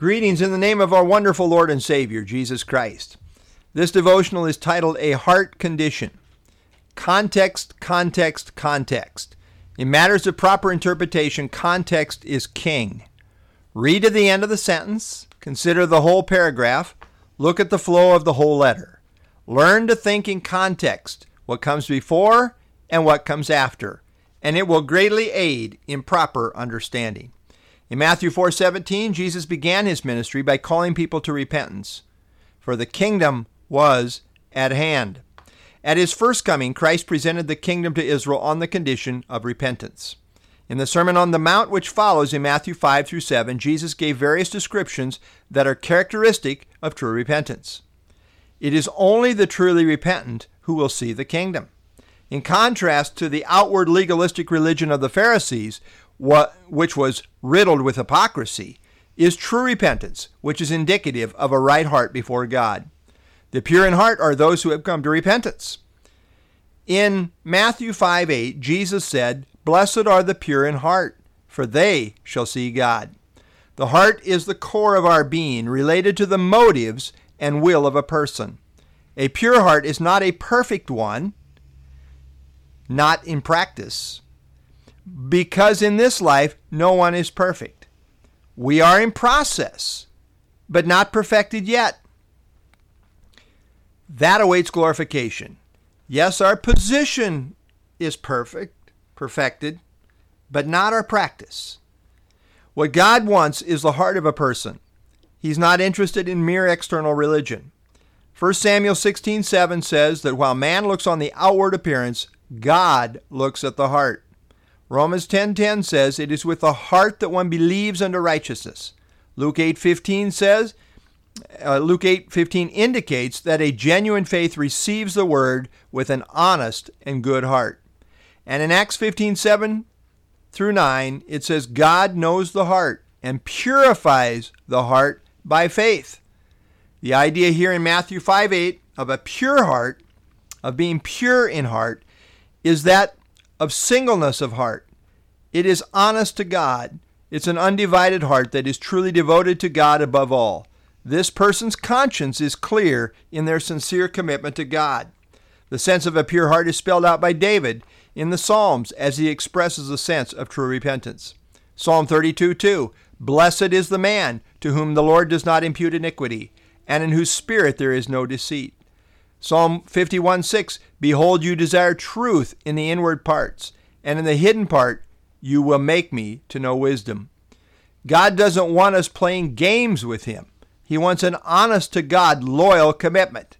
Greetings in the name of our wonderful Lord and Savior, Jesus Christ. This devotional is titled A Heart Condition. Context, context, context. In matters of proper interpretation, context is king. Read to the end of the sentence, consider the whole paragraph, look at the flow of the whole letter. Learn to think in context, what comes before and what comes after, and it will greatly aid in proper understanding. In Matthew 4:17, Jesus began his ministry by calling people to repentance, for the kingdom was at hand. At his first coming, Christ presented the kingdom to Israel on the condition of repentance. In the Sermon on the Mount, which follows in Matthew 5 through 7, Jesus gave various descriptions that are characteristic of true repentance. It is only the truly repentant who will see the kingdom. In contrast to the outward legalistic religion of the Pharisees, what, which was riddled with hypocrisy, is true repentance, which is indicative of a right heart before God. The pure in heart are those who have come to repentance. In Matthew 5 8, Jesus said, Blessed are the pure in heart, for they shall see God. The heart is the core of our being, related to the motives and will of a person. A pure heart is not a perfect one, not in practice, because in this life no one is perfect. We are in process, but not perfected yet. That awaits glorification. Yes, our position is perfect, perfected, but not our practice. What God wants is the heart of a person. He's not interested in mere external religion. 1 Samuel 16:7 says that while man looks on the outward appearance, God looks at the heart. Romans 10:10 says it is with the heart that one believes unto righteousness. Luke 8:15 says uh, Luke 8:15 indicates that a genuine faith receives the word with an honest and good heart. And in Acts 15:7 through 9 it says God knows the heart and purifies the heart by faith. The idea here in Matthew 5:8 of a pure heart, of being pure in heart, is that of singleness of heart. It is honest to God. It's an undivided heart that is truly devoted to God above all. This person's conscience is clear in their sincere commitment to God. The sense of a pure heart is spelled out by David in the Psalms as he expresses a sense of true repentance. Psalm 32 2 Blessed is the man to whom the Lord does not impute iniquity, and in whose spirit there is no deceit. Psalm 51 6 Behold, you desire truth in the inward parts, and in the hidden part you will make me to know wisdom. God doesn't want us playing games with Him. He wants an honest to God, loyal commitment.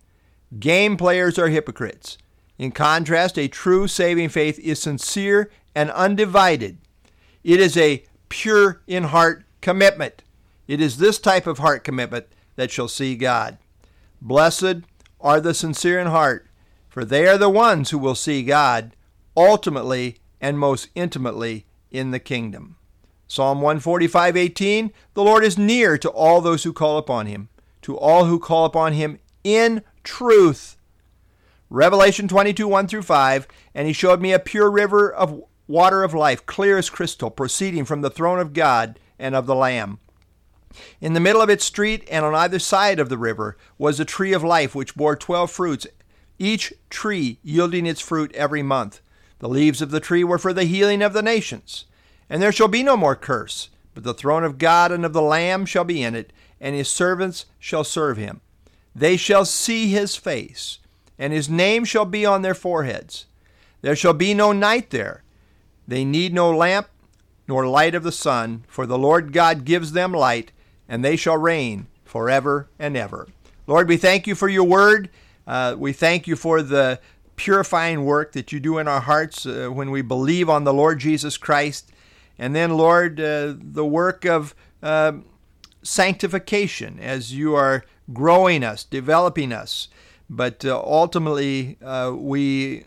Game players are hypocrites. In contrast, a true saving faith is sincere and undivided. It is a pure in heart commitment. It is this type of heart commitment that shall see God. Blessed are the sincere in heart, for they are the ones who will see God ultimately and most intimately in the kingdom. Psalm 145:18 The Lord is near to all those who call upon him, to all who call upon him in truth. Revelation 22 1 through 5 And he showed me a pure river of water of life, clear as crystal, proceeding from the throne of God and of the Lamb. In the middle of its street and on either side of the river was a tree of life which bore twelve fruits, each tree yielding its fruit every month. The leaves of the tree were for the healing of the nations. And there shall be no more curse, but the throne of God and of the Lamb shall be in it, and his servants shall serve him. They shall see his face, and his name shall be on their foreheads. There shall be no night there. They need no lamp nor light of the sun, for the Lord God gives them light, and they shall reign forever and ever. Lord, we thank you for your word. Uh, we thank you for the purifying work that you do in our hearts uh, when we believe on the Lord Jesus Christ. And then, Lord, uh, the work of uh, sanctification as you are growing us, developing us. But uh, ultimately, uh, we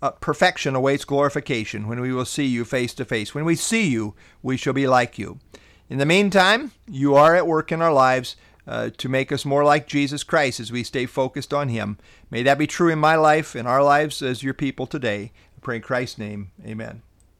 uh, perfection awaits glorification when we will see you face to face. When we see you, we shall be like you. In the meantime, you are at work in our lives uh, to make us more like Jesus Christ as we stay focused on Him. May that be true in my life, in our lives as your people today. I pray in Christ's name. Amen.